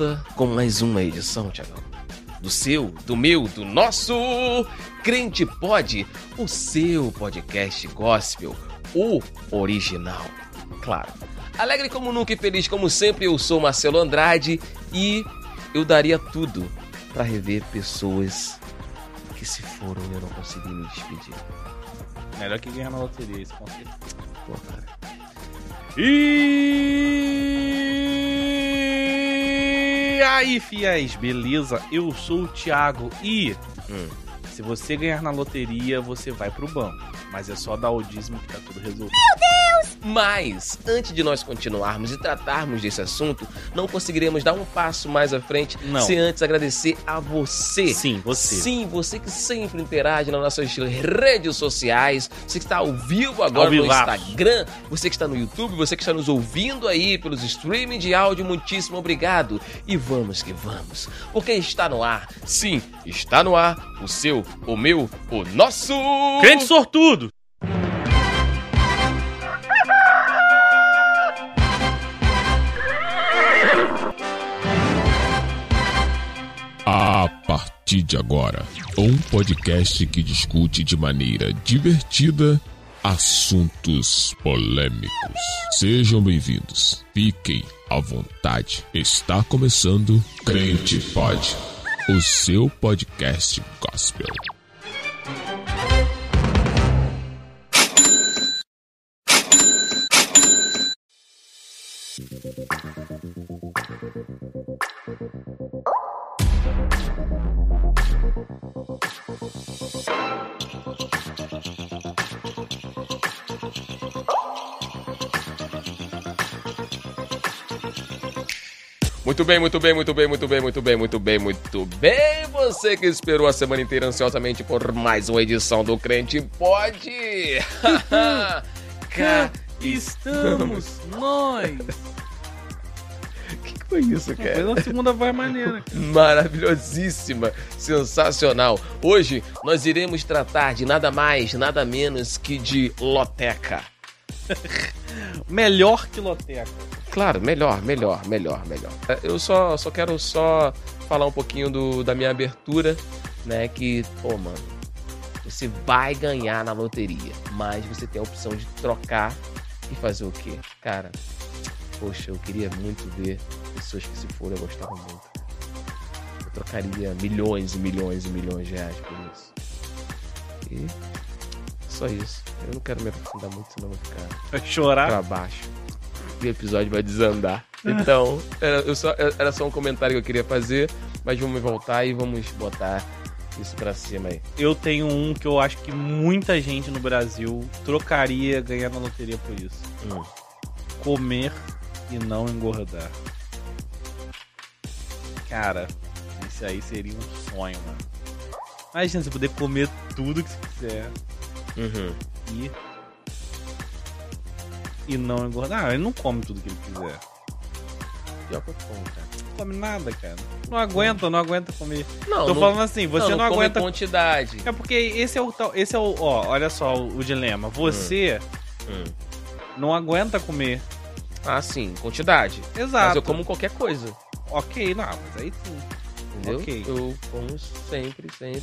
volta com mais uma edição, Tiagão. Do seu, do meu, do nosso Crente Pod, o seu podcast gospel, o original. Claro. Alegre como nunca e feliz como sempre, eu sou Marcelo Andrade e eu daria tudo para rever pessoas que se foram e eu não consegui me despedir. Melhor que ganhar na loteria, isso com certeza. Pô, cara. E aí, fiéis, beleza? Eu sou o Thiago e Hum. Se você ganhar na loteria, você vai pro banco. Mas é só dar o dízimo que tá tudo resolvido. Mas, antes de nós continuarmos e tratarmos desse assunto, não conseguiremos dar um passo mais à frente Não. se antes agradecer a você. Sim, você. Sim, você que sempre interage nas nossas redes sociais, você que está ao vivo agora Ao no. Instagram, você que está no YouTube, você que está nos ouvindo aí pelos streaming de áudio, muitíssimo obrigado. E vamos que vamos, porque está no ar, sim, está no ar, o seu, o meu, o nosso... Crente sortudo! A partir de agora, um podcast que discute de maneira divertida assuntos polêmicos. Sejam bem-vindos. Fiquem à vontade. Está começando Crente Pod, o seu podcast gospel. Muito bem, muito bem, muito bem, muito bem, muito bem, muito bem, muito bem. Você que esperou a semana inteira ansiosamente por mais uma edição do Crente Pode. Cá Estamos nós! que foi isso, cara? Fez uma segunda voz maneira. Maravilhosíssima, sensacional. Hoje nós iremos tratar de nada mais, nada menos que de loteca. Melhor que loteca. Claro, melhor, melhor, melhor, melhor. É, Eu só, só quero só falar um pouquinho do, da minha abertura, né? Que, pô, mano, você vai ganhar na loteria, mas você tem a opção de trocar e fazer o quê? Cara, poxa, eu queria muito ver pessoas que se foram, eu gostava muito. Eu trocaria milhões e milhões e milhões de reais por isso. E só isso. Eu não quero me aprofundar muito, senão eu vou ficar Vai chorar? pra baixo. O episódio vai desandar. Então, era, só, era só um comentário que eu queria fazer, mas vamos voltar e vamos botar isso pra cima aí. Eu tenho um que eu acho que muita gente no Brasil trocaria ganhar na loteria por isso. Hum. Comer e não engordar. Cara, isso aí seria um sonho, mano. Imagina você poder comer tudo que você quiser Uhum. e. E não engordar. Ah, ele não come tudo que ele quiser. Pior que eu como, cara. Não come nada, cara. Não aguenta, não aguenta comer. Não, Tô não, falando assim, você não, come aguenta. quantidade. É porque esse é o tal. Esse é o. Ó, olha só o, o dilema. Você Hum. não aguenta comer. Ah, sim, quantidade. Exato. Mas eu como qualquer coisa. Ok, não, mas aí sim. Entendeu? Ok. Eu como sempre, sempre.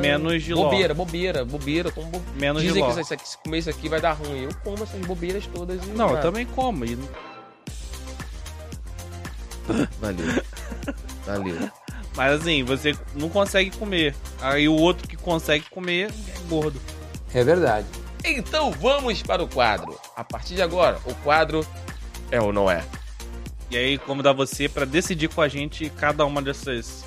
Menos de ló. Bobeira, bobeira, bobeira, como bo... Menos Dizem de que ló. isso aqui, se comer isso aqui vai dar ruim. Eu como essas bobeiras todas e. Não, eu também como. E Valeu. Valeu. Mas assim, você não consegue comer. Aí o outro que consegue comer é gordo. É verdade. Então vamos para o quadro. A partir de agora, o quadro é ou não é? E aí, como dá você pra decidir com a gente cada uma dessas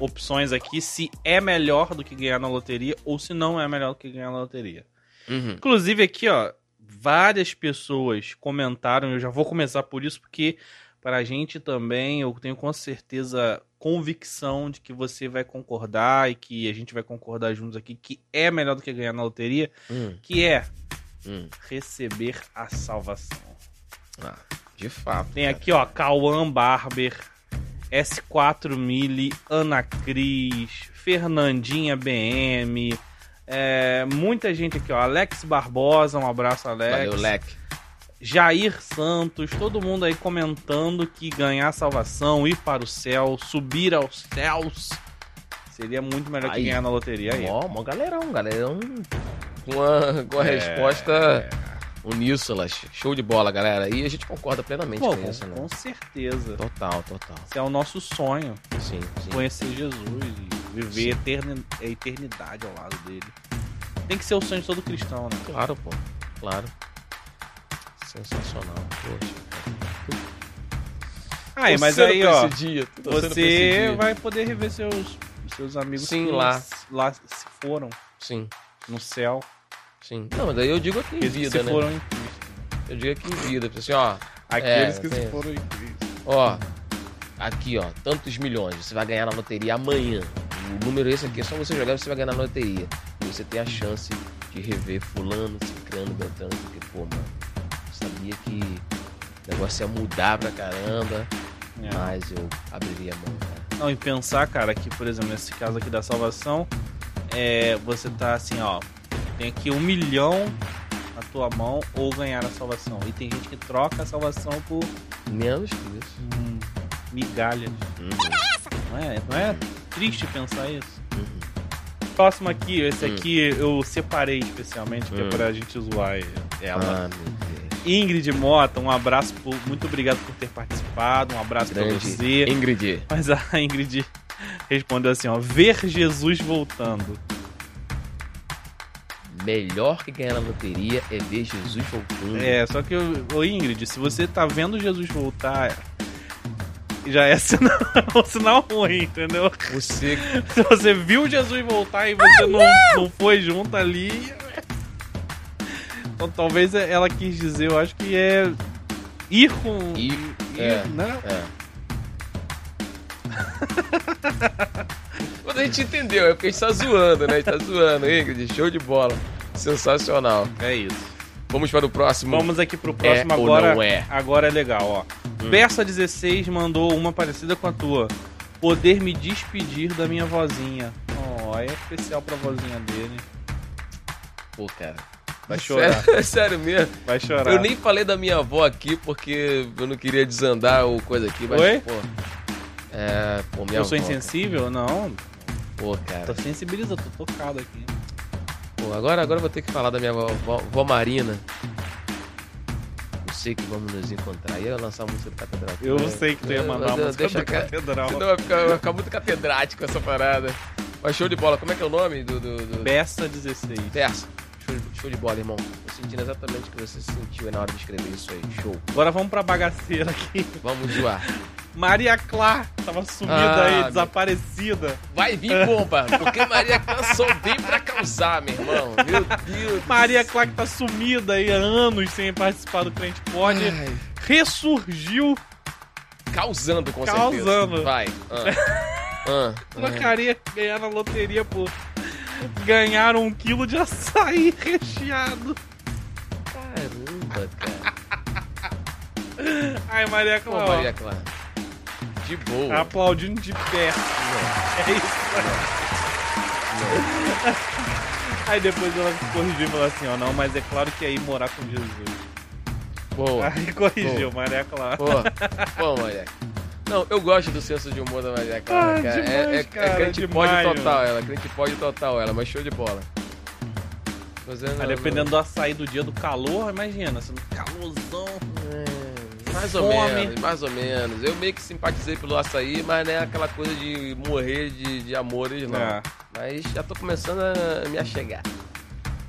opções aqui se é melhor do que ganhar na loteria ou se não é melhor do que ganhar na loteria. Uhum. Inclusive aqui, ó, várias pessoas comentaram, eu já vou começar por isso porque pra gente também, eu tenho com certeza convicção de que você vai concordar e que a gente vai concordar juntos aqui que é melhor do que ganhar na loteria, Hum, que é hum. receber a salvação. Ah, de fato. Tem cara. aqui, ó, Cauã Barber, S4 Mili, Ana Cris, Fernandinha BM, é, muita gente aqui, ó. Alex Barbosa, um abraço, Alex. Valeu, leque. Jair Santos, todo mundo aí comentando que ganhar salvação, ir para o céu, subir aos céus, seria muito melhor que Aí. ganhar na loteria aí. Ó, mó galerão, galerão. Com a, com a É. resposta uníssona. Show de bola, galera. E a gente concorda plenamente Pô, com com, isso, né? com certeza. Total, total. Esse é o nosso sonho, Sim, sim. conhecer Jesus e viver eterni- a eternidade ao lado dele. Tem que ser o sonho de todo cristão, né? Claro, pô. Claro. Sensacional. Poxa. Aí, mas aí, ó, dia, você vai poder rever seus, seus amigos Sim, que lá. lá se foram Sim, no céu. Sim. Não, mas daí eu digo aqui em Aqueles que vida, se né? foram em Cristo. Eu digo aqui em vida. Assim, ó. Aqueles É, que tem- se foram em Cristo. Ó, aqui, ó, tantos milhões. Você vai ganhar na loteria amanhã. O número esse aqui é só você jogar e você vai ganhar na loteria. E você tem a chance de rever fulano, ciclano, beltrano, porque, pô, mano, eu sabia que o negócio ia mudar pra caramba, É. mas eu abriria a mão, cara. Não, e pensar, cara, que, por exemplo, nesse caso aqui da salvação, é, você tá assim, ó, tem aqui um milhão na tua mão ou ganhar a salvação. E tem gente que troca a salvação por Menos que isso. hum, migalhas. Uhum, Não é, não é triste pensar isso? uhum. Próximo aqui, esse Hum. aqui eu separei especialmente, que Hum. é pra gente zoar ela. Ah, meu Deus. Ingrid Mota, um abraço, por, muito obrigado por ter participado, um abraço pra Grande você. Ingrid. Mas a Ingrid respondeu assim, ó, ver Jesus voltando. Melhor que ganhar na loteria é ver Jesus voltando. É, só que, ô Ingrid, se você tá vendo Jesus voltar, já é sinal, um sinal ruim, entendeu? Você Se você viu Jesus voltar e você não, não foi junto ali. Então talvez ela quis dizer, eu acho que é ir com. Ir, ir, é. né? É. Mas a gente entendeu, é porque a gente tá zoando, né? A gente tá zoando, Ingrid. Show de bola. Sensacional. É isso. Vamos para o próximo. Vamos aqui pro próximo É ou agora. não é? Agora é legal, ó. Hum. Bersa16 mandou uma parecida com a tua. Poder me despedir da minha vozinha. Oh, é especial pra vozinha dele. Pô, cara. Vai chorar. Sério, sério mesmo. Vai chorar. Eu nem falei da minha avó aqui porque eu não queria desandar o coisa aqui, mas, Oi? pô. É, pô, minha Eu sou avó. insensível? Não. Pô, cara. Tô sensibilizado, tô tocado aqui. Pô, agora, agora eu vou ter que falar da minha vó, vó Marina. Eu sei que vamos nos encontrar. Ia lançar a música do Catedral. Eu É, sei que tu ia mandar uma eu- música deixa do ca- Catedral. Senão vai ficar, vai ficar muito catedrático essa parada. Mas show de bola. Como é que é o nome do... do, do... Bessa 16. Verso. Show de, show de bola, irmão. Tô sentindo exatamente o que você sentiu na hora de escrever isso aí. Show. Agora vamos pra bagaceira aqui. Vamos zoar. Maria Clá tava sumida Ah, aí, meu- desaparecida. Vai vir bomba, porque Maria Clã só vem pra causar, meu irmão. Meu Deus. Maria Clá que tá sumida aí há anos sem participar do Crente Pode, Ai, ressurgiu, causando, com Causando. certeza. Vai. Ah. Ah. trocaria ganhar na loteria por ganhar um quilo de açaí recheado. Caramba, cara. Ai, Maria Clá, ó, Maria Clara. De boa. aplaudindo de pé. É isso. Aí depois ela corrigiu e falou assim, ó, não, mas é claro que é ir morar com Jesus. Boa. Aí corrigiu, Maria Clara. Pô, pô, Maria. Não, eu gosto do senso de humor da Maria Clara, Ah, cara. demais, é, é, cara, é crente demais, pode total mano. ela, crente pode total ela, mas show de bola. É, Aí não- dependendo do açaí do dia do calor, imagina, assim, calorzão. É, mais ou Fome. menos, mais ou menos. Eu meio que simpatizei pelo açaí, mas não é aquela coisa de morrer de, de amores, não. É. Mas já tô começando a me achegar.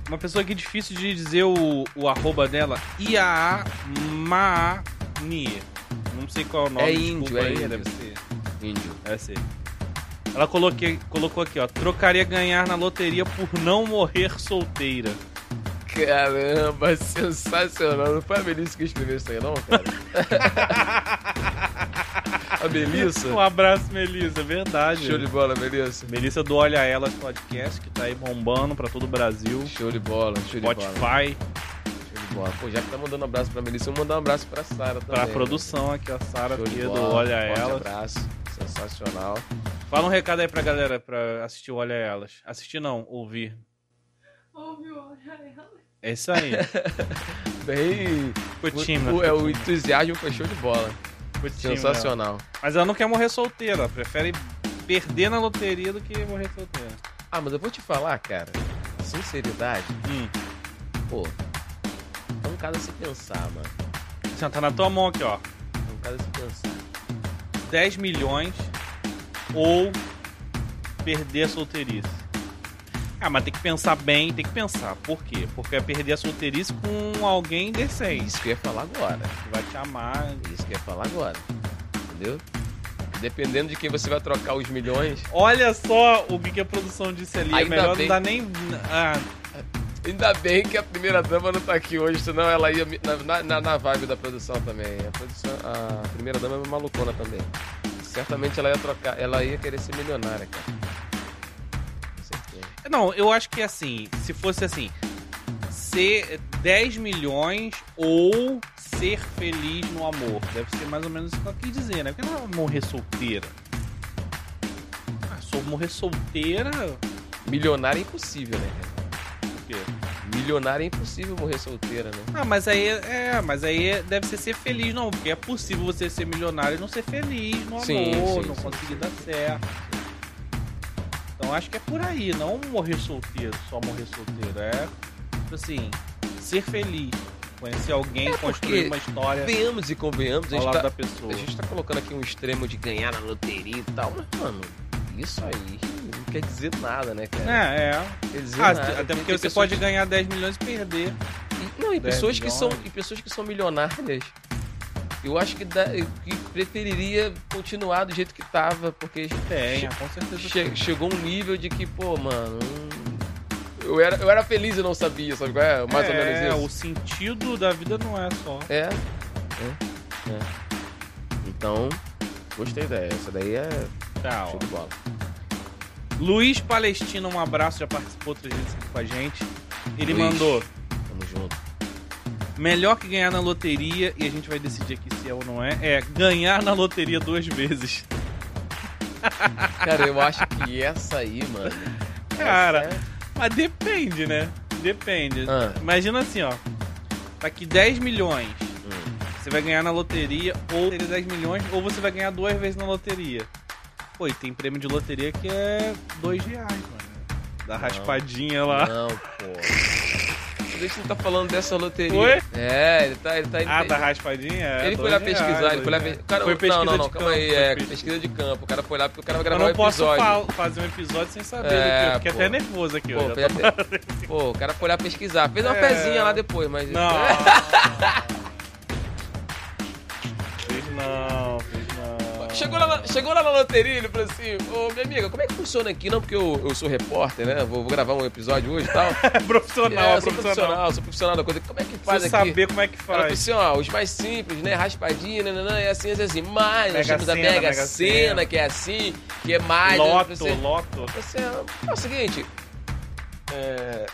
Uma pessoa que é difícil de dizer o, o arroba dela, Iaa Maanie. Não sei qual é o nome, É índio, é aí, índio. deve ser. Índio. Deve ser. Ela coloquei, colocou aqui, ó, trocaria ganhar na loteria por não morrer solteira. Caramba, sensacional. Não foi a Melissa que escreveu isso aí, não, cara? a Melissa? Um abraço, Melissa, é verdade. Show de bola, Melissa. Melissa do Olha Elas Podcast, que tá aí bombando pra todo o Brasil. Show de bola, show de bola. Spotify, Show de bola. Pô, já que tá mandando um abraço pra Melissa, eu vou mandar um abraço pra Sara também. pra né? produção aqui, a Sara do. Olha Forte Elas. abraço. Sensacional. Fala um recado aí pra galera pra assistir o Olha Elas. Assistir não, ouvir. Ouve o Olha Elas. É isso aí. Bem. Ficou tímido. O, é, o entusiasmo foi show de bola. Ficou tímido, Sensacional. Mas ela não quer morrer solteira. Prefere perder na loteria do que morrer solteira. Ah, mas eu vou te falar, cara. Sinceridade, Hum. pô. É um caso a se pensar, mano. Ó, tá na tua mão aqui, ó. É um caso a se pensar. 10 milhões ou perder a solteirice. Ah, mas tem que pensar bem, tem que pensar. Por quê? Porque é perder a solteirice com alguém decente. Isso que eu ia falar agora. Que vai te amar. Isso que eu ia falar agora. Entendeu? Dependendo de quem você vai trocar os milhões. Olha só o que a produção disse ali. É Ainda melhor bem. não dar nem. Ah, Ainda bem que a primeira dama não tá aqui hoje, senão ela ia na, na, na vibe da produção também. A, produção, a primeira dama é malucona também. Certamente ela ia trocar, ela ia querer ser milionária, cara. Não, eu acho que assim, se fosse assim, ser 10 milhões ou ser feliz no amor. Deve ser mais ou menos isso que ela quis dizer, né? Porque não é morrer solteira. Ah, sou morrer solteira. Milionária é impossível, né? Por quê? Milionária é impossível morrer solteira, né? Ah, mas aí é, mas aí deve ser ser feliz, não, porque é possível você ser milionário e não ser feliz no amor, Sim, sim, não sim, conseguir dar certo. Então acho que é por aí, não morrer solteiro, só morrer solteiro. É, tipo assim, ser feliz. Conhecer alguém, É construir uma história Venhamos e convenhamos, a gente, tá, da pessoa. a gente tá colocando aqui um extremo de ganhar na loteria e tal, mas, mano, isso aí não quer dizer nada, né, cara? É, é. Quer dizer Ah, nada. até porque você pode que- ganhar 10 milhões e perder. E- Não, e 10 pessoas que são e pessoas que são milionárias, eu acho que, dá, que preferiria continuar do jeito que tava, porque Tem, com certeza. che- chegou um nível de que, pô, mano, eu era, eu era feliz e não sabia, sabe qual é? Mais ou é, menos o isso. sentido da vida não é só. É, é, é. Então, gostei dessa. Essa daí é Tá, show de bola. Luiz Palestina, um abraço, já participou outras vezes aqui com a gente. Ele Luiz. mandou Tamo junto. Melhor que ganhar na loteria, e a gente vai decidir aqui se é ou não é, é ganhar na loteria duas vezes. Cara, eu acho que essa aí, mano. Cara, é- Mas depende, né? Depende. Ah. Imagina assim, ó. Daqui 10 milhões, Hum. você vai ganhar na loteria, ou teria 10 milhões, ou você vai ganhar duas vezes na loteria. Pô, e tem prêmio de loteria que é 2 reais, mano. Da raspadinha lá. Não, pô. Deixa ele tá falando dessa loteria. Oi? É, ele tá. Ele tá Ah, ele, da raspadinha? É ele foi lá reais, pesquisar, ele foi lá ver. Cara, Foi não, pesquisa não, não, de calma campo, aí. foi É, pesquisa. pesquisa de campo. O cara foi lá porque o cara vai Eu gravar não um posso episódio. fa- fazer um episódio sem saber, É, eu fiquei pô. até nervoso aqui. Pô, tô- até- pô, o cara foi lá pesquisar. Fez uma É. pezinha lá depois, mas. Não. Não, fez não. Chegou lá, na, chegou lá na loteria, ele falou assim: Ô minha amiga, como é que funciona aqui? Não, porque eu, eu sou repórter, né? Vou, vou gravar um episódio hoje e tal. É profissional, É, é sou profissional. profissional, sou profissional da coisa. Como é que faz Preciso aqui? saber como é que Ela faz. assim, ó, os mais simples, né? Raspadinha, nananã, é assim, assim, assim. Mas nós temos a Mega Sena. que é assim, que é mais. Loto, Você, loto. você é o seguinte. É...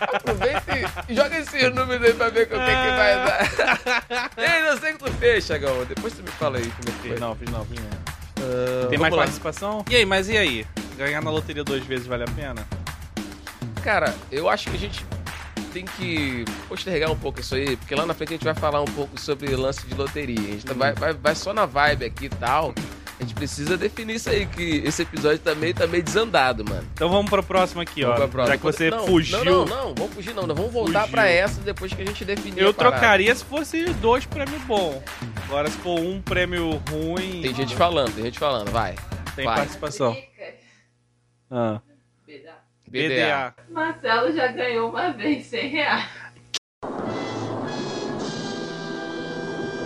Aproveita e joga esses números aí pra ver o que, que vai dar. Ei, não sei o que tu fez, Chagão. Depois tu me fala aí como é que foi. Não, fiz não, fiz não. Ah, Tem mais lá. participação? E aí, mas e aí? Ganhar na loteria duas vezes vale a pena? Cara, eu acho que a gente tem que postergar um pouco isso aí, porque lá na frente a gente vai falar um pouco sobre lance de loteria. A gente tá- vai, vai, vai só na vibe aqui e tal. A gente precisa definir isso aí, que esse episódio tá meio, tá meio desandado, mano. Então vamos pro próximo aqui, ó. Vamos pra próxima. Já que você Não, fugiu. Não, não, não, vamos fugir não. Nós vamos voltar Fugiu. pra essa depois que a gente definir Eu trocaria se fosse dois prêmios bons. Agora, se for um prêmio ruim. Tem gente falando, tem gente falando, vai. tem vai. participação. Ah. BDA. Marcelo já ganhou uma vez 100 reais.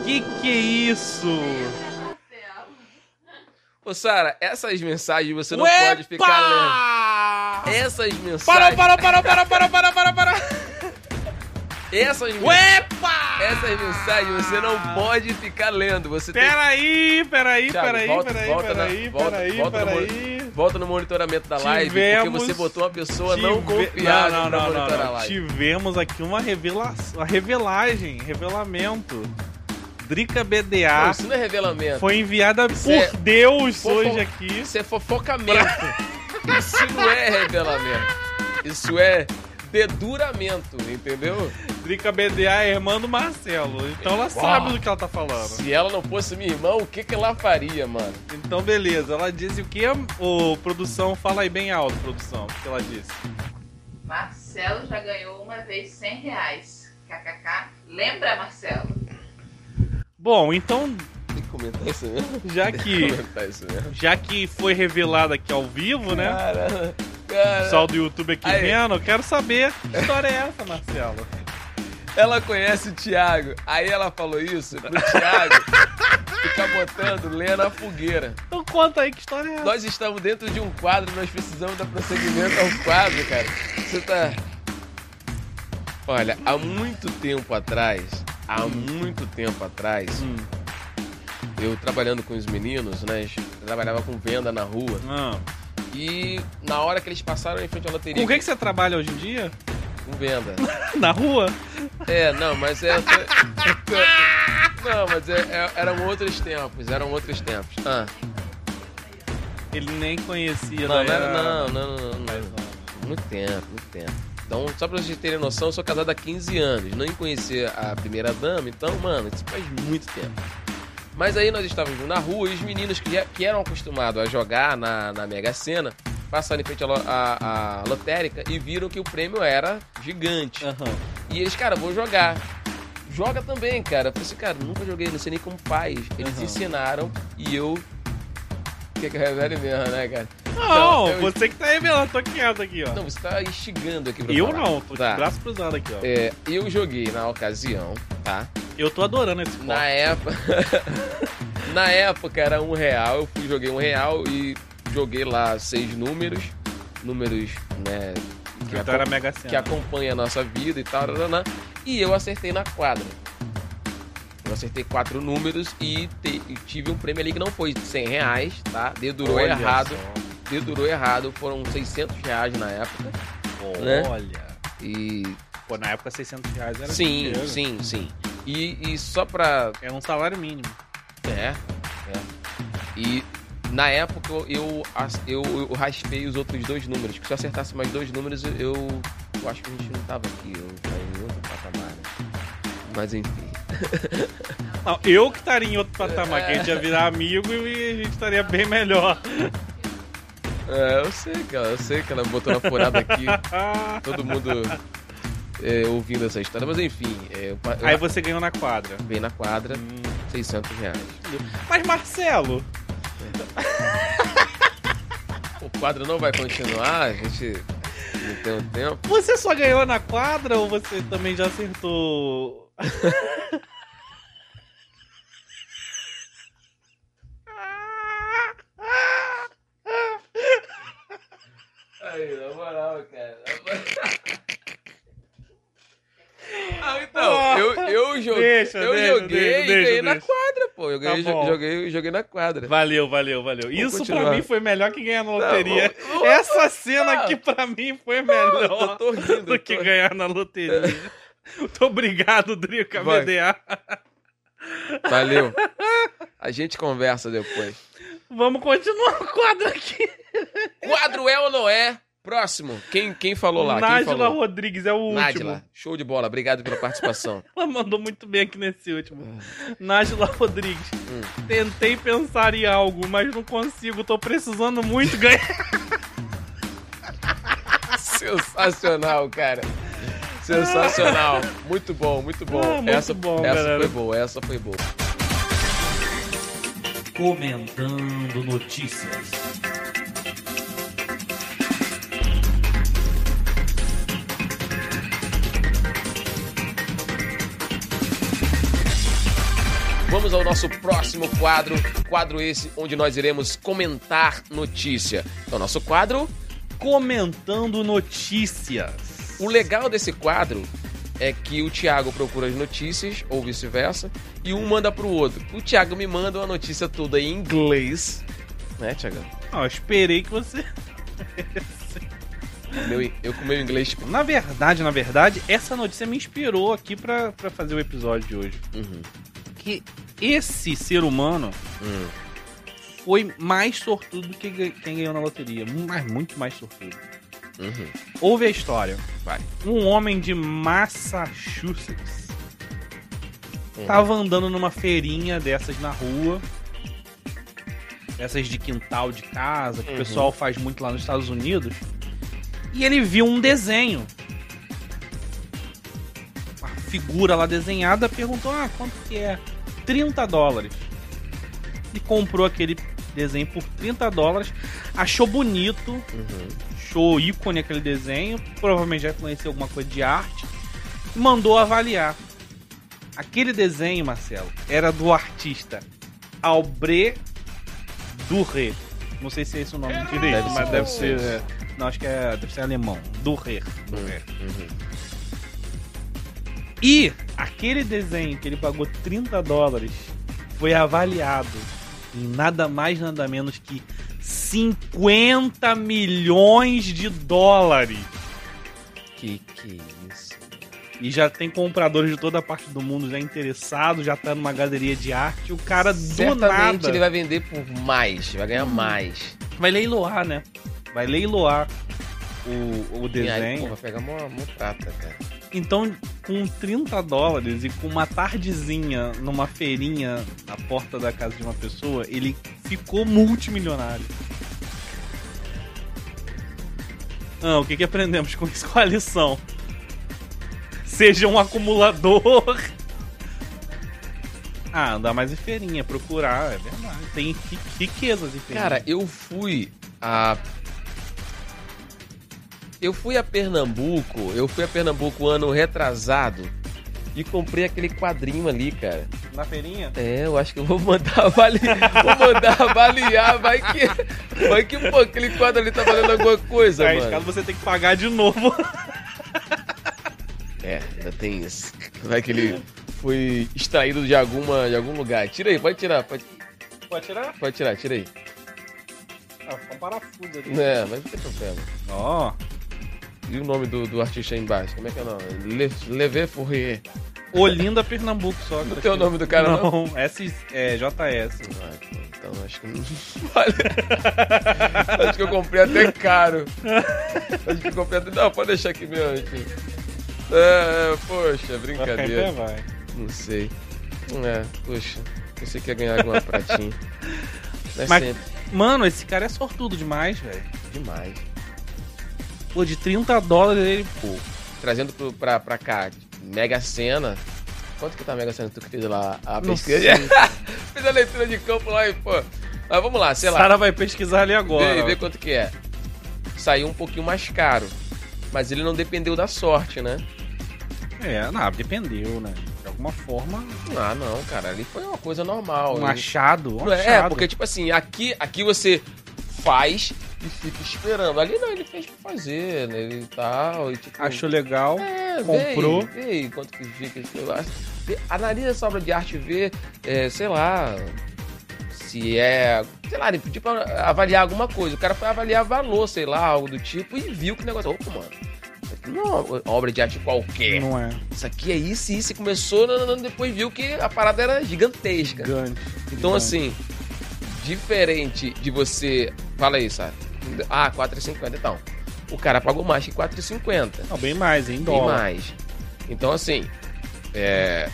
Que que é isso? Ô, Sara, essas mensagens você não Uepa! pode ficar lendo. Essas mensagens. Parou, parou, parou, parou, parou, parou, parou, parou. Essas mensagens. Uepa! Essas mensagens você não pode ficar lendo. Você tem Peraí, peraí, Thiago, peraí, volta- peraí, volta na- peraí, volta- peraí, volta no peraí. Volta no monitoramento da live, Tivemos- porque você botou uma pessoa não Tive- confiável não, não, pra não, monitorar não, a não. live. Tivemos aqui uma revelação, uma revelagem, revelamento. Drica Não, BDA isso não é revelamento. foi enviada Isso por é Deus fofo- hoje aqui. Isso é fofocamento. isso não é revelamento. Isso é Deduramento, entendeu? Drica BDA é irmã do Marcelo. Então ela sabe do que ela tá falando. Se ela não fosse minha irmã, o que, que ela faria, mano? Então, beleza. Ela disse o que? Ô, produção, fala aí bem alto, produção. O que ela disse? Marcelo já ganhou uma vez 100 reais. KKK. Lembra, Marcelo? Bom, então, Tem que comentar isso mesmo? já Tem que, comentar isso mesmo? já que foi revelado aqui ao vivo, né? Cara, O cara, pessoal do YouTube aqui Aí. vendo, eu quero saber que história é essa, Marcelo. ela conhece o Thiago. Aí ela falou isso pro Thiago ficar botando lenha na fogueira. Então conta aí que história é essa. Nós estamos dentro de um quadro, nós precisamos dar prosseguimento ao quadro, cara. Você tá. Olha, há muito tempo atrás, há muito tempo atrás, Hum. eu trabalhando com os meninos, né? Trabalhava com venda na rua. Ah. E na hora que eles passaram em frente à loteria. Com o que, que você trabalha hoje em dia? Com venda. Na rua? É, não, mas é. Não, mas é, é- eram outros tempos, eram outros tempos. Ah, Ele nem conhecia. não, daí não, era- a- não, não, não, não. Muito tempo, muito tempo. Então, só pra vocês terem noção, eu sou casado há 15 anos. Nem conhecia a primeira dama, então, mano, isso faz muito tempo. Mas aí nós estávamos na rua e os meninos que, que eram acostumados a jogar na, na Mega Sena passaram em frente à, lo- à- à lotérica e viram que o prêmio era gigante. Aham. E eles, cara, vou jogar. Joga também, cara. Eu falei assim, cara, nunca joguei, não sei nem como faz. Eles Aham. ensinaram e eu. Quer que eu revele mesmo, né, cara? Não, eu- você que tá revelando, tô quieto aqui, ó. Não, você tá instigando aqui pra eu falar. não, tô Tá. de braço cruzado aqui, ó. É, eu joguei na ocasião, tá? Eu tô adorando esse foco. Na época. na época era um real, eu fui, joguei um real e joguei lá seis números. Números, né? Que, Então era Mega que acompanha a nossa vida e tal. nananã, e eu acertei na quadra. Eu acertei quatro números e, te- e tive um prêmio ali que não foi 100 reais, tá? Dedurou Olha errado. só. Dedurou errado. Foram 600 reais na época. né? Olha. E. Pô, na época 600 reais era Sim, dinheiro. sim, sim. E, e só pra Era um salário mínimo. É, é. E na época eu, eu, eu, raspei os outros dois números. Se eu acertasse mais dois números, eu, eu acho que a gente não tava aqui. Eu tava em outro patamar. né? Mas enfim. Não, eu que estaria em outro patamar, que a gente ia virar amigo e a gente estaria bem melhor. É, eu sei, cara. Eu sei que ela botou na furada aqui. Todo mundo é, ouvindo essa história. Mas enfim, é, eu, Aí você ganhou na quadra. veio na quadra, Hum. 600 reais. Mas Marcelo, O quadro não vai continuar, a gente não tem um tempo. você só ganhou na quadra ou você também já acertou? Aí, na moral, cara. Ah, então, eu, eu joguei, Deixa, eu deixa, joguei deixa, e deixa, ganhei na deixa. quadra, pô. Eu ganhei, Tá joguei, joguei na quadra. Valeu, valeu, valeu. Isso continuar. pra mim foi melhor que ganhar na loteria. vamos- vamos- Essa cena não. aqui pra mim foi melhor tô rindo. do que tô- ganhar na loteria. Muito obrigado, Drica. BDA. Valeu. A gente conversa depois. Vamos continuar o quadro aqui. Quadro é ou não é? Próximo. Quem, quem falou lá? Nájila falou? Rodrigues é o último. Nádila. Show de bola. Obrigado pela participação. Ela mandou muito bem aqui nesse último. Nájila Rodrigues. Hum. Tentei pensar em algo, mas não consigo. Tô precisando muito ganhar. Sensacional, cara. Sensacional. Muito bom, muito bom. Ah, muito essa bom, essa galera. foi boa, essa foi boa. Comentando notícias. Vamos ao nosso próximo quadro, quadro esse onde nós iremos comentar notícia. Então, nosso quadro, Comentando notícias. o legal desse quadro é que o Thiago procura as notícias, ou vice-versa, e um manda pro outro. O Thiago me manda uma notícia toda em inglês, né, Thiago? Ah, eu esperei que você. Meu, eu com meu inglês, tipo, Na verdade, na verdade, essa notícia me inspirou aqui pra, pra fazer o episódio de hoje. uhum, Que esse ser humano hum. foi mais sortudo do que quem ganhou na loteria. Mas muito mais sortudo. Uhum. Ouve a história. Vai. Um homem de Massachusetts Uhum. tava andando numa feirinha dessas na rua. Essas de quintal de casa, que Uhum. o pessoal faz muito lá nos Estados Unidos. E ele viu um desenho. Uma figura lá desenhada, perguntou: Ah, quanto que é? 30 dólares. E comprou aquele desenho por 30 dólares. Achou bonito, Uhum. achou ícone aquele desenho, provavelmente já conheceu alguma coisa de arte, e mandou avaliar. Aquele desenho, Marcelo, era do artista Albré Duré. Não sei se é esse o nome direito, Deve mas ser deve ser. é, não, acho que é, deve ser alemão. Duré. Duré. Uhum. E aquele desenho que ele pagou 30 dólares foi avaliado em nada mais nada menos que 50 milhões de dólares. Que que isso? E já tem compradores de toda a parte do mundo já interessados, já tá numa galeria de arte. O cara do Certamente nada ele vai vender por mais, vai ganhar mais. vai leiloar, né? Vai leiloar o, o E aí, pô, desenho. vai pegar uma, uma prata, cara. Então, com 30 dólares e com uma tardezinha numa feirinha na porta da casa de uma pessoa, ele ficou multimilionário. Ah, o que, que aprendemos com isso? Qual a lição? Seja um acumulador. Ah, andar mais em feirinha, procurar, é verdade. Tem ri- riquezas em feirinha. Cara, eu fui a. Eu fui a Pernambuco, eu fui a Pernambuco ano retrasado e comprei aquele quadrinho ali, cara. na feirinha? É, eu acho que eu vou mandar avaliar, vou mandar avaliar, vai que, vai que pô, aquele quadro ali tá valendo alguma coisa, Aí, mano. caso você tem que pagar de novo. É, ainda tem isso. Vai que ele foi extraído de alguma, de algum lugar. Tira aí, pode tirar, pode, Pode tirar? pode tirar, tira aí. Ah, fica um parafuso ali. É, mas não tem problema. Ó. E o nome do, do artista aí embaixo? Como é que é o nome? Le, Levé Fourier. Olinda, Pernambuco só. Não tem o nome do cara, não? não? S, é, JS. Ah, então acho que não vale. acho que eu comprei até caro. Acho que eu comprei até. Não, pode deixar aqui mesmo. Aqui. É, poxa, brincadeira. É, vai. Não sei. É, poxa. Pensei que ia ganhar alguma pratinha. É Mas- sempre Mano, esse cara é sortudo demais, velho. demais. Pô, de 30 dólares ele. Pô, trazendo pro, pra, pra cá, Mega Sena. Quanto que tá a Mega Sena? Tu que fez lá a Não pesquisa? sei. fez a leitura de campo lá e, pô. Mas vamos lá, sei lá. Sara vai pesquisar ali Vê, agora. vê quanto que é. Saiu um pouquinho mais caro. Mas ele não dependeu da sorte, né? É, não, dependeu, né? De alguma forma, Ah, não, cara. Ali foi uma coisa normal. um Ele- achado. Um é, achado. porque, tipo assim, aqui, aqui você faz e fica esperando. Ali não, ele fez pra fazer, né? Ele tal, e tipo... Achou legal. É, comprou. Vê, aí, vê quanto que fica. Analisa essa obra de arte e vê, é, sei lá, se é. Sei lá, ele pediu pra avaliar alguma coisa. O cara foi avaliar valor, sei lá, algo do tipo, e viu que o negócio. Opa, mano. Não é obra de arte qualquer. Não é. Isso aqui é isso e isso. E começou, não, não, depois viu que a parada era gigantesca. Gigante. Então, assim, diferente de você. Fala aí, sabe? Ah, 4,50 então. O cara pagou mais que 4,50. Não, bem mais, em Bem mais. Então, assim, é.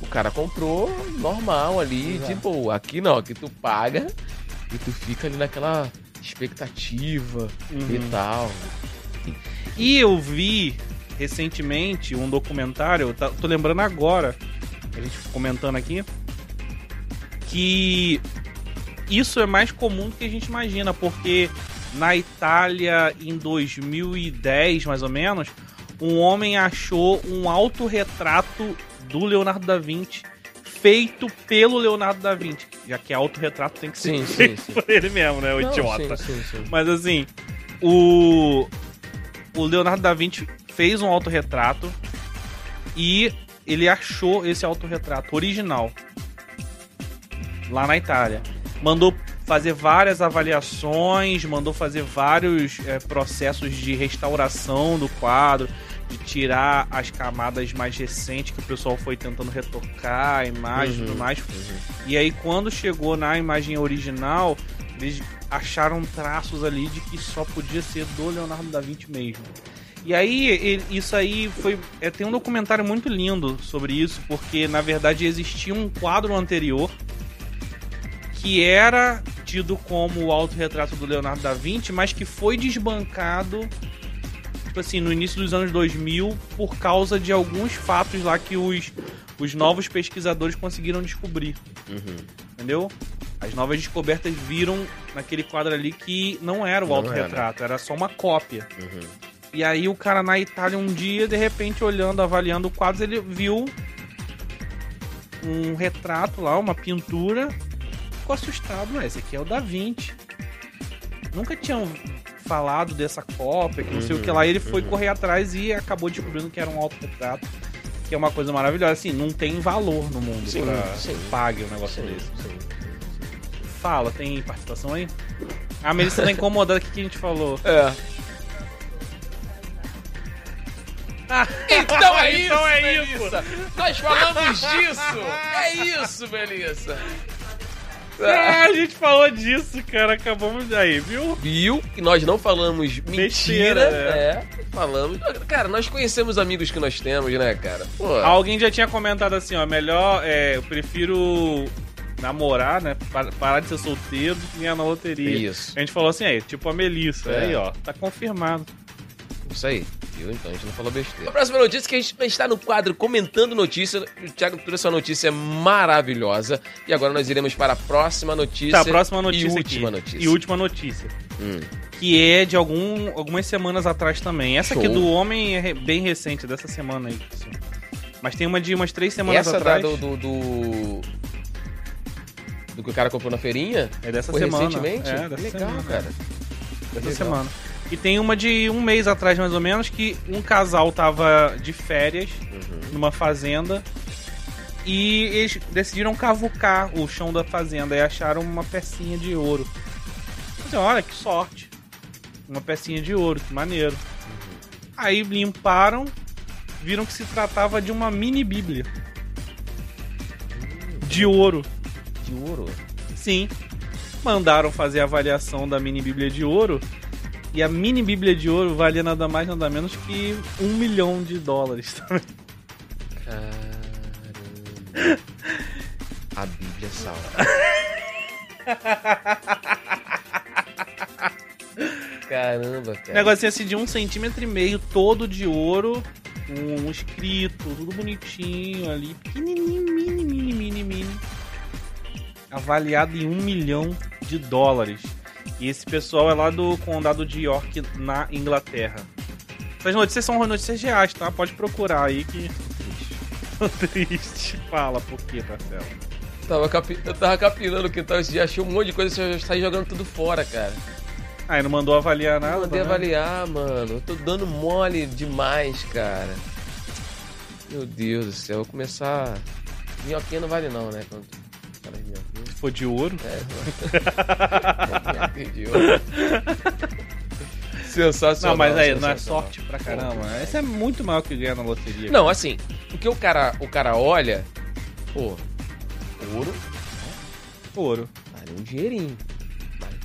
O cara comprou normal ali, Exato. de boa. Aqui não, aqui tu paga e tu fica ali naquela expectativa Uhum. e tal. E eu vi recentemente um documentário, eu tá- tô lembrando agora, a gente comentando aqui, que isso é mais comum do que a gente imagina, porque na Itália, em 2010, mais ou menos, um homem achou um autorretrato do Leonardo da Vinci feito pelo Leonardo da Vinci, já que autorretrato tem que ser Sim, sim, feito sim. por ele mesmo, né, o Não, idiota. Sim, sim, sim. Mas assim, o, o Leonardo da Vinci fez um autorretrato e ele achou esse autorretrato original lá na Itália. Mandou fazer várias avaliações, mandou fazer vários é, processos de restauração do quadro, de tirar as camadas mais recentes que o pessoal foi tentando retocar a imagem e Uhum, tudo mais. uhum. E aí, quando chegou na imagem original, eles acharam traços ali de que só podia ser do Leonardo da Vinci mesmo. E aí, ele- isso aí foi. é, tem um documentário muito lindo sobre isso, porque na verdade existia um quadro anterior que era tido como o autorretrato do Leonardo da Vinci, mas que foi desbancado, tipo assim, no início dos anos 2000, por causa de alguns fatos lá que os, os novos pesquisadores conseguiram descobrir. Uhum. Entendeu? As novas descobertas viram naquele quadro ali que não era o Não autorretrato, era só uma cópia. Uhum. E aí o cara na Itália um dia, de repente, olhando, avaliando o quadro, ele viu um retrato lá, uma pintura, ficou assustado, mas esse aqui é o da Vinci. Nunca tinham falado dessa cópia, que não sei o que lá. Ele foi uhum. correr atrás e acabou descobrindo que era um autorretrato. Que é uma coisa maravilhosa. Assim, não tem valor no mundo Sim, pra sim. pague um negócio Sim, desse. sim. Fala, tem participação aí? A Melissa tá incomodada, o que, a gente falou? É. Então é isso, Então é Melissa. Nós falamos disso. É isso, Melissa. É, a gente falou disso, cara. Acabamos aí, viu? Viu que nós não falamos mentira. Besteira, é. falamos. Cara, nós conhecemos amigos que nós temos, né, cara? Pô. Alguém já tinha comentado assim, ó, melhor, é, eu prefiro namorar, né? pa- Parar de ser solteiro do que ganhar na loteria. Isso. A gente falou assim, aí, tipo a Melissa. É. Aí, ó, tá confirmado. Isso aí. Viu? Então a gente não falou besteira. A próxima notícia que a gente está no quadro comentando notícia. O Thiago trouxe uma notícia maravilhosa. E agora nós iremos para a próxima notícia. Tá, próxima notícia E aqui. última notícia. E última notícia. Hum. Que é de algum, algumas semanas atrás também. Essa aqui Show. do homem é bem recente, dessa semana aí. assim. Mas tem uma de umas três semanas Essa atrás. da, do, do, do. do que o cara comprou na feirinha? É dessa Foi semana. recentemente? É, dessa Legal, semana. cara. Dessa Legal. semana. E tem uma de um mês atrás, mais ou menos, que um casal tava de férias Uhum. numa fazenda e eles decidiram cavucar o chão da fazenda e acharam uma pecinha de ouro. Assim, olha que sorte. Uma pecinha de ouro, que maneiro. Aí limparam, viram que se tratava de uma mini bíblia. De ouro. De ouro. Sim. Mandaram fazer a avaliação da mini bíblia de ouro. E a mini bíblia de ouro valia nada mais, nada menos que um milhão de dólares também. Caramba. A Bíblia salva. Caramba, cara. Negocinho assim de um centímetro e meio, todo de ouro, um escrito, tudo bonitinho ali, pequenininho, mini, mini, mini, mini. Avaliado em um milhão de dólares. E esse pessoal é lá do condado de York, na Inglaterra. Essas notícias são notícias reais, tá? Pode procurar aí que. Triste. Fala por quê, Marcelo? Tava capi... Eu tava capilando o quintal esse dia, achei um monte de coisa, eu saí jogando tudo fora, cara. Ah, e não mandou avaliar nada? Não mandei né? avaliar, mano. Eu tô dando mole demais, cara. Meu Deus do céu, eu vou começar. Minhoquinha não vale não, né? Quando... for de ouro. É, de ouro. Sensacional. Não, mas aí, não é sorte pra caramba. né? Isso é muito maior que ganhar na loteria. Não, assim, porque o cara, o cara olha, pô, ouro Ouro. vale um dinheirinho.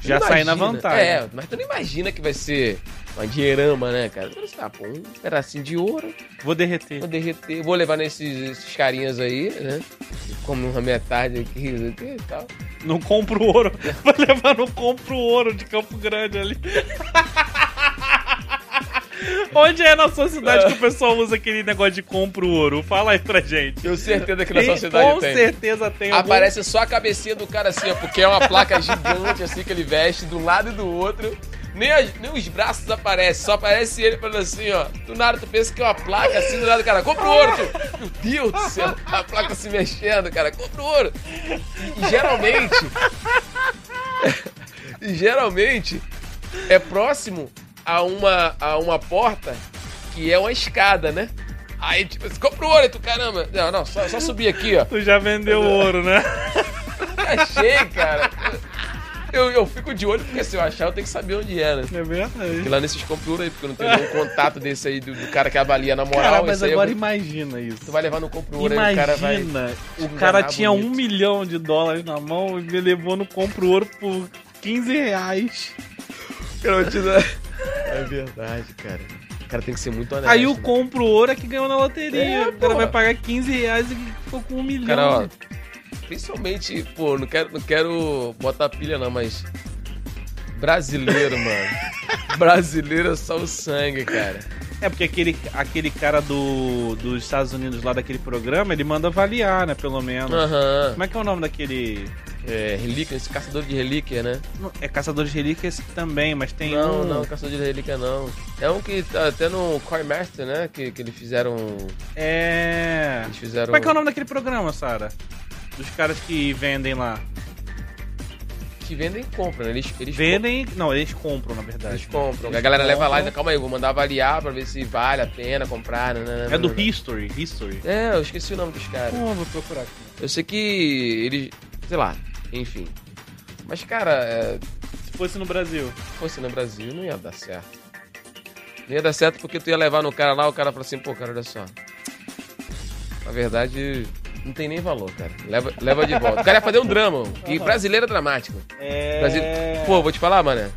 Já sai na vantagem. É, mas tu não imagina que vai ser uma dinheirama, né, cara? Ah, pô, um pedacinho de ouro, Vou derreter. vou derreter, vou levar nesses esses carinhas aí, né? Como uma metade aqui, aqui e tal. Não compro ouro. Vai levar no compro ouro de Campo Grande ali. Onde é na sua cidade que o pessoal usa aquele negócio de compro ouro? Fala aí pra gente. Tenho certeza que na sua cidade com tem. certeza tem algum- Aparece só a cabecinha do cara assim, ó, porque é uma placa gigante assim que ele veste um lado e do outro. Nem, as- nem os braços aparecem, só aparece ele falando assim, ó. Do nada tu pensa que é uma placa assim do lado do cara. Compra o ouro, tu. Meu Deus do céu, a placa se mexendo, cara. Compra o ouro. E, e geralmente. e geralmente é próximo a uma, a uma porta que é uma escada, né? Aí, tipo, assim, compra o ouro, tu, caramba. Não, não, só, só subir aqui, ó. Tu já vendeu ouro, né? Achei, cara. Eu, eu fico de olho, porque se eu achar, eu tenho que saber onde é, né? É Porque verdade. lá nesses compros aí, porque eu não tenho nenhum contato desse aí do, do cara que avalia na moral. Cara, mas agora eu- imagina isso. tu vai levar no compro ouro aí o cara vai. Imagina, o cara tinha um bonito. milhão de dólares na mão e me levou no compro ouro por 15 reais. É verdade, cara. O cara tem que ser muito honesto. Aí o né? compro ouro é que ganhou na loteria. É, o cara pô. vai pagar 15 reais e ficou com um milhão. Cara, ó, principalmente, pô, não quero, não quero botar pilha não, mas brasileiro, mano. Brasileiro é só o sangue, cara. É porque aquele, aquele cara do, dos Estados Unidos lá daquele programa, ele manda avaliar, né? Pelo menos. Aham. Como é que é o nome daquele. É, relíquia, esse caçador de relíquia, né? É Caçador de Relíquias também, mas tem não, um. não, caçador de relíquia não. É um que tá até no Core Master, né? Que, que eles fizeram. É. Eles fizeram. Como é que é o nome daquele programa, Sara? Dos caras que vendem lá. Que vendem e compram, né? Eles, eles Vendem. Não, eles compram, na Eles verdade. compram. Eles a galera leva lá e compram. calma aí, eu vou mandar avaliar pra ver se vale a pena comprar. Né, É do History. History. É, eu esqueci o nome dos caras. Pô, vou procurar aqui. Eu sei que eles. Sei lá, enfim. Mas, cara, é, Se fosse no Brasil. se fosse no Brasil, não ia dar certo. Não ia dar certo porque tu ia levar no cara lá, o cara fala assim, pô, cara, olha só. Na verdade, não tem nem valor, cara. Leva, leva de volta. O cara ia fazer um drama. E brasileiro é dramático. É. Brasil... Pô, vou te falar, mané.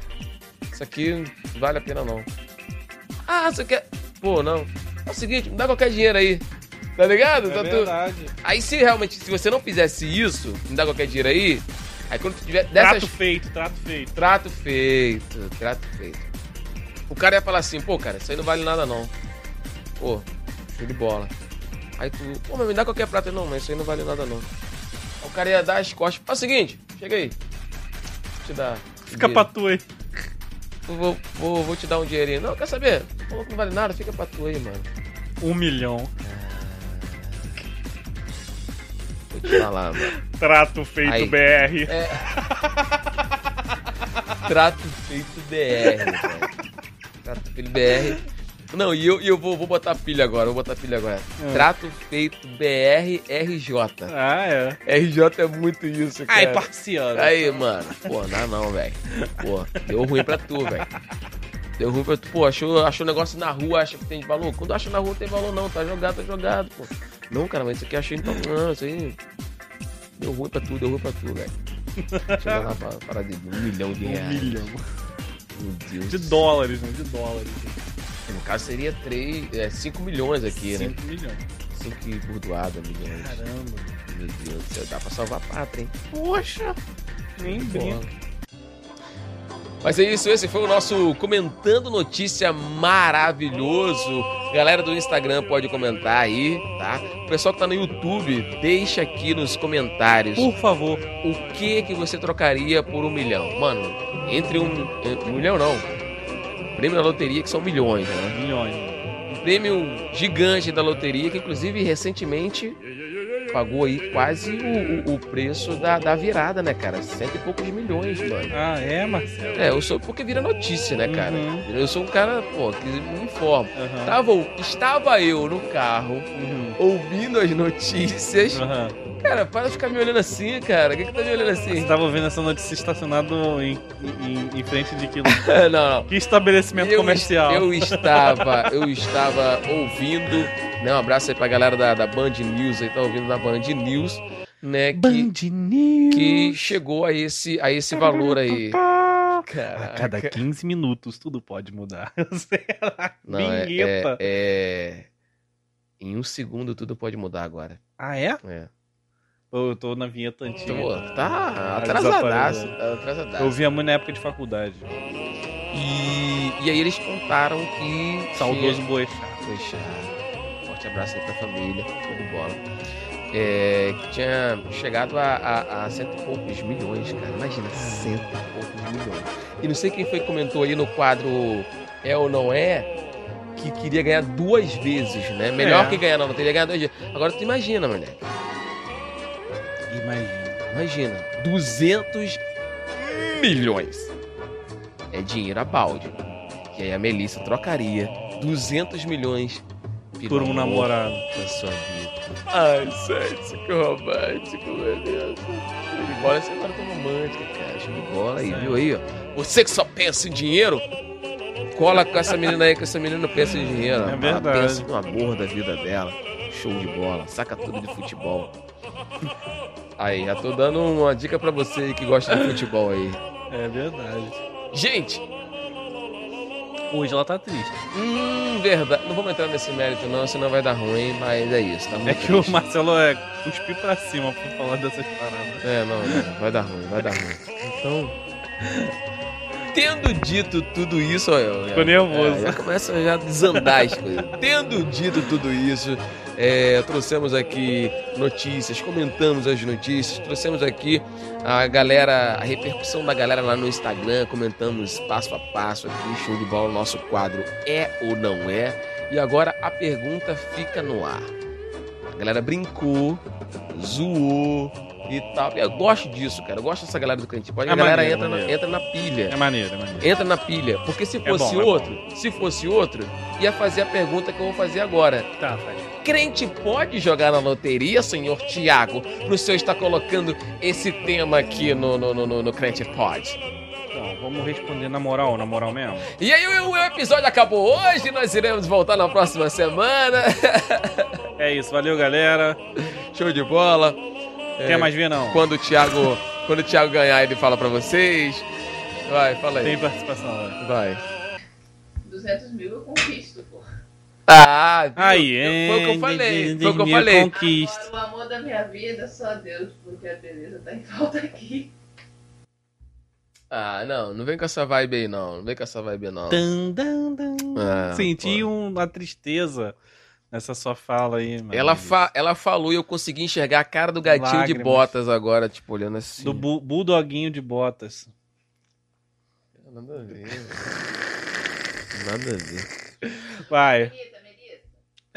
Isso aqui não vale a pena, não. Ah, você quer. Pô, não. É o seguinte, me dá qualquer dinheiro aí. Tá ligado? É Tá tu- verdade. Aí se realmente, se você não fizesse isso, me dá qualquer dinheiro aí, aí quando tu tiver Trato dessas. feito, trato feito. Trato feito, trato feito. O cara ia falar assim, pô, cara, isso aí não vale nada não. Pô, show de bola. Aí tu, pô, mas me dá qualquer prata. Não, mas isso aí não vale nada não. O cara ia dar as costas. Faz o seguinte, chega aí. Vou te dar. Fica dinheiro. pra tu aí. Vou, vou, vou te dar um dinheirinho. Não, quer saber? Falou que não vale nada, fica pra tu aí, mano. Um milhão. Vou te falar, mano. Trato feito Aí. BR. É. Trato feito BR, velho. Trato feito BR. Não, e eu, e eu vou, vou botar pilha agora, vou botar pilha agora. É. Trato feito BR RJ. Ah, é. RJ é muito isso, cara. Ai, parciano. Aí, mano. Pô, não dá não, velho. Pô, deu ruim pra tu, velho. Deu ruim pra tu. Pô, achou, achou um negócio na rua, acha que tem valor. Quando acha na rua não tem valor, não. Tá jogado, tá jogado, pô. Não, cara, mas isso aqui achei então. Não, isso aí. Deu ruim pra tu, deu ruim pra tu, velho. Chega lá pra parar de um milhão de Um reais. milhão. Meu Deus. De dólares, né? De dólares. No caso seria 3, é, 5 milhões aqui, né? 5 milhões. 5 e burdoada milhões. Caramba. Meu Deus do céu, dá pra salvar a pátria, hein? Poxa. Nem brinca. Mas é isso, esse foi o nosso Comentando Notícia maravilhoso. Galera do Instagram pode comentar aí, tá? O pessoal que tá no YouTube, deixa aqui nos comentários Por favor. o que que você trocaria por um milhão. Mano, entre um, um milhão não, prêmio da loteria que são milhões, né? Milhões. Um prêmio gigante da loteria que inclusive recentemente pagou aí quase o, o- o preço da, da virada, né, cara? Cento e poucos milhões, mano. Ah, é, Marcelo? É, eu sou porque vira notícia, né, cara? Uhum. Eu sou um cara, pô, que me informa. Aham. Tava, estava eu no carro, Uhum. ouvindo as notícias. Aham. Cara, para de ficar me olhando assim, cara. O que, que tá me olhando assim? Você tava ouvindo essa notícia estacionado em, em, em frente de que, não, não. que estabelecimento Eu, comercial? eu estava, eu estava ouvindo. Né, um abraço aí pra galera da, da Band News aí, tá ouvindo da Band News, né? Que, Band News. que chegou a esse, a esse valor aí. A Caraca. cada 15 minutos tudo pode mudar. Não, é, é, é- Em um segundo tudo pode mudar agora. Ah, é? É. Eu tô na vinheta antiga. Pô, tá Ah, atrasadaço. atrasadaço. Eu via muito na época de faculdade. E, e aí eles contaram que. Saudoso Boechat. Poxa, forte abraço aí pra família, de bola. É, que tinha chegado a, a, a cento e poucos milhões, cara. Imagina, cento e poucos milhões. E não sei quem foi que comentou aí no quadro É ou Não É, que queria ganhar duas vezes, né? Melhor É. que ganhar, não, não teria ganhado duas vezes. Agora tu imagina, moleque. Imagina. Imagina, 200 milhões. É dinheiro a balde. E aí a Melissa trocaria 200 milhões Por um amor namorado. da sua vida. Ai, sexo, que romântico, meu Deus. Show de bola, essa agora tá romântica, cara. Show de bola aí, viu aí, ó. Você que só pensa em dinheiro, cola com essa menina aí, que essa menina não pensa em dinheiro. É Ela verdade. pensa no amor da vida dela. Show de bola, saca tudo de futebol. Aí, já tô dando uma dica pra você que gosta de futebol aí. É verdade. Gente, Hoje ela tá triste. hum, verdade. Não vamos entrar nesse mérito, não, senão vai dar ruim, mas é isso. Tá muito É que triste. o Marcelo é cuspir pra cima por falar dessas paradas. É, não, não, vai dar ruim, vai dar ruim. Então. Tendo dito tudo isso, olha. eu- Ficou nervoso. É, já começa já a desandar as coisas. Tendo dito tudo isso, é, trouxemos aqui notícias, comentamos as notícias, trouxemos aqui a galera, a repercussão da galera lá no Instagram, comentamos passo a passo aqui, show de bola, nosso quadro é ou não é. E agora a pergunta fica no ar. A galera brincou, zoou e tal. Eu gosto disso, cara. Eu gosto dessa galera do Crente Pode. É a galera maneiro, entra, na, maneiro. entra na pilha. É maneiro, é maneiro. Entra na pilha. Porque se fosse bom, é outro, se fosse outro, ia fazer a pergunta que eu vou fazer agora. Tá, faz. Crente pode jogar na loteria, senhor Tiago? Pro senhor estar colocando esse tema aqui no, no, no, no, no Crente Pode. Então, vamos responder na moral, na moral mesmo. E aí o, o episódio acabou hoje, nós iremos voltar na próxima semana. É isso, valeu galera. Show de bola. É, Quer mais ver não? Quando o Thiago, quando o Thiago ganhar, ele fala pra vocês. Vai, fala aí. Tem participação né? Vai. 200 mil eu conquisto. Ah? Aí, Foi o que eu falei. Foi o que eu falei. Conquista. O amor da minha vida, só Deus, porque a beleza tá em falta aqui. Ah, não, não vem com essa vibe aí, não. Não vem com essa vibe, não. Tan, dan, dan. Ah, Senti pô. um- uma tristeza nessa sua fala aí, mano. Ela, fa ela falou e eu consegui enxergar a cara do gatinho de Lágrimas. botas agora, tipo, olhando assim. Do bu bulldoguinho de botas. Nada a ver. Nada a ver. Vai.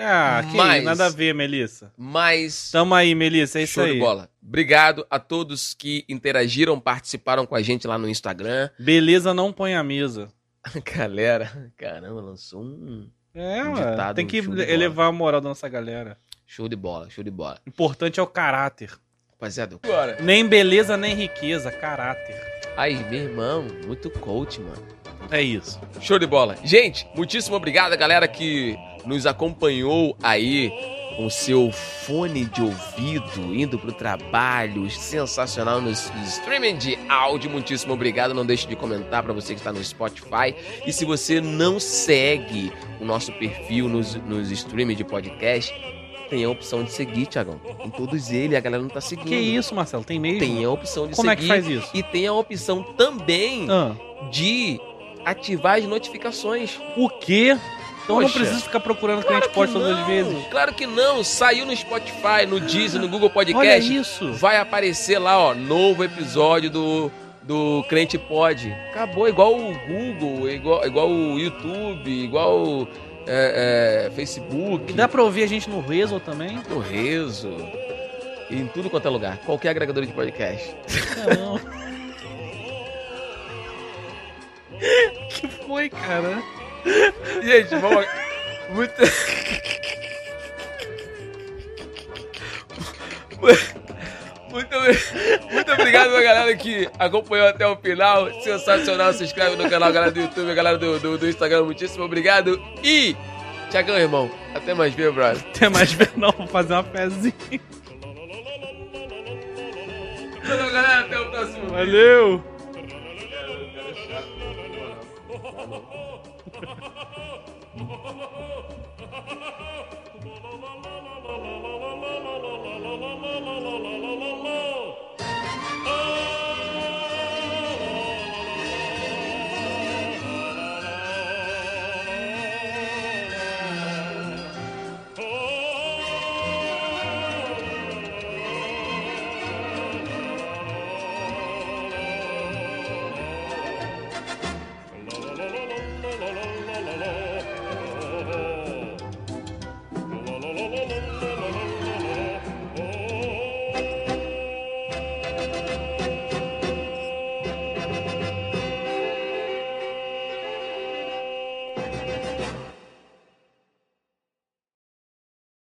Ah, que Mas- nada a ver, Melissa. Mas. Tamo aí, Melissa, é isso Show aí. de bola. Obrigado a todos que interagiram, participaram com a gente lá no Instagram. Beleza não põe a mesa. Galera, caramba, lançou um É, Um ditado, tem que show de bola. elevar a moral da nossa galera. show de bola, show de bola. Importante é o caráter. Rapaziada, agora. Nem beleza, nem riqueza, caráter. Aí, meu irmão, muito coach, mano. É isso. Show de bola. Gente, muitíssimo obrigado, galera, que nos acompanhou aí com o seu fone de ouvido, indo pro trabalho, sensacional nos streaming de áudio. Muitíssimo obrigado. Não deixe de comentar para você que está no Spotify. E se você não segue o nosso perfil nos, nos streaming de podcast, tem a opção de seguir, Tiagão. Em todos eles, a galera não tá seguindo. Que isso, Marcelo? Tem mesmo? Tem a opção de Como é seguir. que faz isso? E tem a opção também Ah, de ativar as notificações. o quê? Então eu não Poxa. preciso ficar procurando a gente pode todas as vezes. Claro que não. Saiu no Spotify, no Deezer, no Google Olha Podcast. isso. Vai aparecer lá, ó, novo episódio do, do Crente Pod. Acabou, igual o Google, igual, igual o YouTube, igual o é, é, Facebook, E dá pra ouvir a gente no Rezo também? no Rezo. Em tudo quanto é lugar. Qualquer agregador de podcast. Não. que foi, cara? Gente, vamos. Muito. Muito, muito obrigado pra galera que acompanhou até o final. Sensacional. Se inscreve no canal, galera do YouTube, galera do, do, do Instagram. Muitíssimo obrigado. E, Tiagão, irmão, até mais ver, brother. Tem mais ver não, vou fazer uma pezinha. Valeu, galera. Até o próximo vídeo. Valeu!